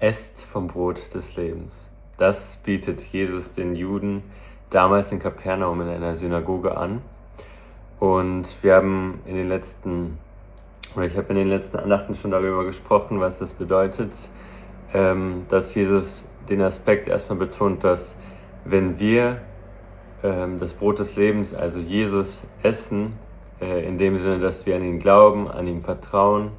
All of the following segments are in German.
esst vom Brot des Lebens. Das bietet Jesus den Juden damals in Kapernaum in einer Synagoge an. Und wir haben in den letzten, oder ich habe in den letzten Andachten schon darüber gesprochen, was das bedeutet, ähm, dass Jesus den Aspekt erstmal betont, dass wenn wir ähm, das Brot des Lebens, also Jesus, essen, äh, in dem Sinne, dass wir an ihn glauben, an ihm vertrauen,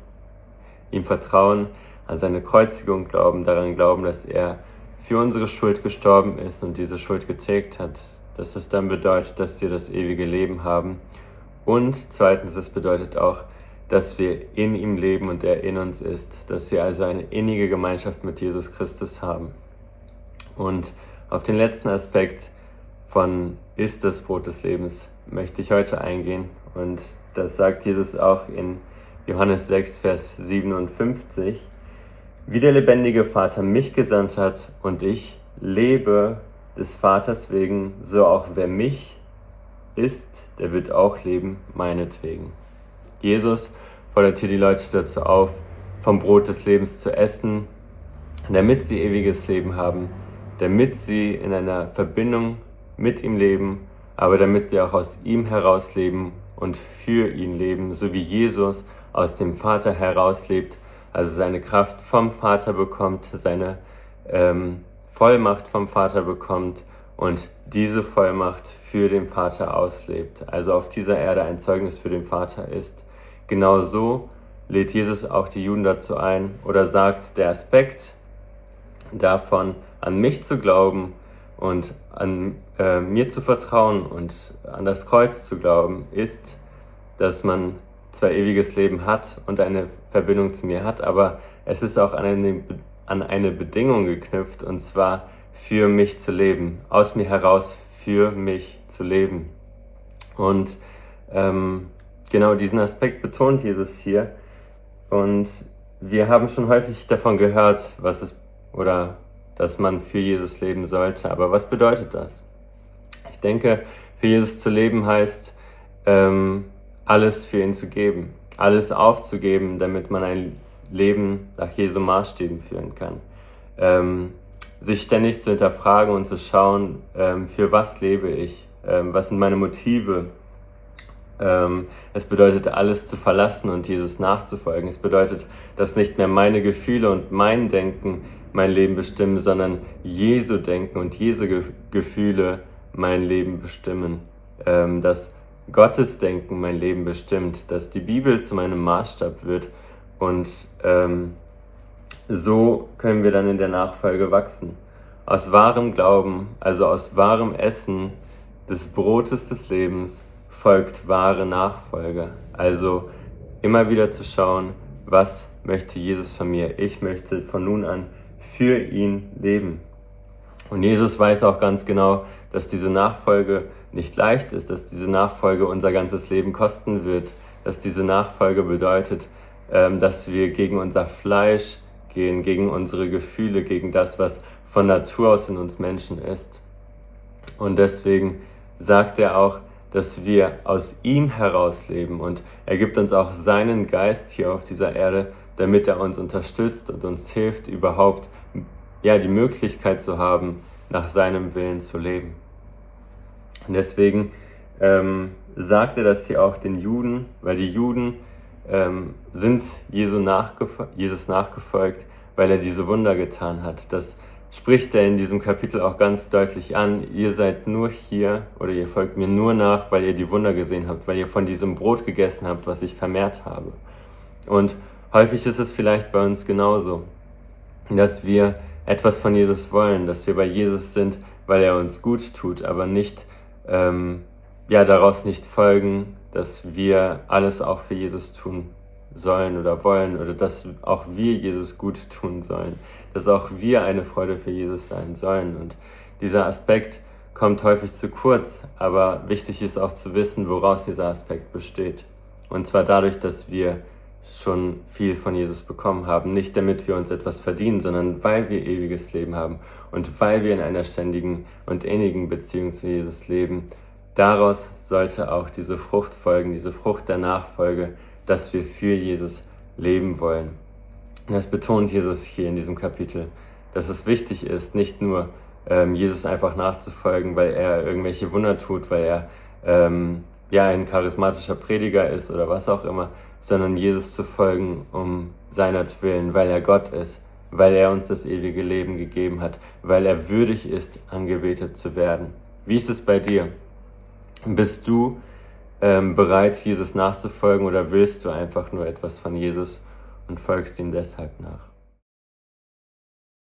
ihm vertrauen, an seine Kreuzigung glauben, daran glauben, dass er für unsere Schuld gestorben ist und diese Schuld getilgt hat, dass es dann bedeutet, dass wir das ewige Leben haben. Und zweitens, es bedeutet auch, dass wir in ihm leben und er in uns ist, dass wir also eine innige Gemeinschaft mit Jesus Christus haben. Und auf den letzten Aspekt von ist das Brot des Lebens möchte ich heute eingehen. Und das sagt Jesus auch in Johannes 6, Vers 57 wie der lebendige Vater mich gesandt hat und ich lebe des Vaters wegen, so auch wer mich ist, der wird auch leben meinetwegen. Jesus fordert hier die Leute dazu auf, vom Brot des Lebens zu essen, damit sie ewiges Leben haben, damit sie in einer Verbindung mit ihm leben, aber damit sie auch aus ihm heraus leben und für ihn leben, so wie Jesus aus dem Vater herauslebt also seine Kraft vom Vater bekommt, seine ähm, Vollmacht vom Vater bekommt und diese Vollmacht für den Vater auslebt, also auf dieser Erde ein Zeugnis für den Vater ist. Genau so lädt Jesus auch die Juden dazu ein oder sagt, der Aspekt davon, an mich zu glauben und an äh, mir zu vertrauen und an das Kreuz zu glauben, ist, dass man zwar ewiges Leben hat und eine Verbindung zu mir hat, aber es ist auch an eine, an eine Bedingung geknüpft, und zwar für mich zu leben, aus mir heraus für mich zu leben. Und ähm, genau diesen Aspekt betont Jesus hier. Und wir haben schon häufig davon gehört, was es oder dass man für Jesus leben sollte. Aber was bedeutet das? Ich denke, für Jesus zu leben heißt, ähm, alles für ihn zu geben, alles aufzugeben, damit man ein Leben nach Jesu Maßstäben führen kann. Ähm, sich ständig zu hinterfragen und zu schauen, ähm, für was lebe ich, ähm, was sind meine Motive. Ähm, es bedeutet, alles zu verlassen und Jesus nachzufolgen. Es bedeutet, dass nicht mehr meine Gefühle und mein Denken mein Leben bestimmen, sondern Jesu Denken und Jesu Ge Gefühle mein Leben bestimmen. Ähm, dass Gottesdenken mein Leben bestimmt, dass die Bibel zu meinem Maßstab wird und ähm, so können wir dann in der Nachfolge wachsen. Aus wahrem Glauben, also aus wahrem Essen des Brotes des Lebens folgt wahre Nachfolge. Also immer wieder zu schauen, was möchte Jesus von mir? Ich möchte von nun an für ihn leben. Und Jesus weiß auch ganz genau, dass diese Nachfolge nicht leicht ist, dass diese Nachfolge unser ganzes Leben kosten wird, dass diese Nachfolge bedeutet, ähm, dass wir gegen unser Fleisch gehen, gegen unsere Gefühle, gegen das, was von Natur aus in uns Menschen ist. Und deswegen sagt er auch, dass wir aus ihm heraus leben und er gibt uns auch seinen Geist hier auf dieser Erde, damit er uns unterstützt und uns hilft, überhaupt ja die Möglichkeit zu haben, nach seinem Willen zu leben. Und deswegen ähm, sagt er das hier auch den Juden, weil die Juden ähm, sind Jesu nachgef Jesus nachgefolgt, weil er diese Wunder getan hat. Das spricht er in diesem Kapitel auch ganz deutlich an. Ihr seid nur hier oder ihr folgt mir nur nach, weil ihr die Wunder gesehen habt, weil ihr von diesem Brot gegessen habt, was ich vermehrt habe. Und häufig ist es vielleicht bei uns genauso, dass wir etwas von Jesus wollen, dass wir bei Jesus sind, weil er uns gut tut, aber nicht ähm, ja, daraus nicht folgen, dass wir alles auch für Jesus tun sollen oder wollen oder dass auch wir Jesus gut tun sollen, dass auch wir eine Freude für Jesus sein sollen. Und dieser Aspekt kommt häufig zu kurz, aber wichtig ist auch zu wissen, woraus dieser Aspekt besteht. Und zwar dadurch, dass wir schon viel von Jesus bekommen haben. Nicht damit wir uns etwas verdienen, sondern weil wir ewiges Leben haben und weil wir in einer ständigen und innigen Beziehung zu Jesus leben. Daraus sollte auch diese Frucht folgen, diese Frucht der Nachfolge, dass wir für Jesus leben wollen. Und das betont Jesus hier in diesem Kapitel, dass es wichtig ist, nicht nur ähm, Jesus einfach nachzufolgen, weil er irgendwelche Wunder tut, weil er ähm, ja ein charismatischer Prediger ist oder was auch immer, sondern Jesus zu folgen um seiner Willen, weil er Gott ist, weil er uns das ewige Leben gegeben hat, weil er würdig ist, angebetet zu werden. Wie ist es bei dir? Bist du ähm, bereit, Jesus nachzufolgen oder willst du einfach nur etwas von Jesus und folgst ihm deshalb nach?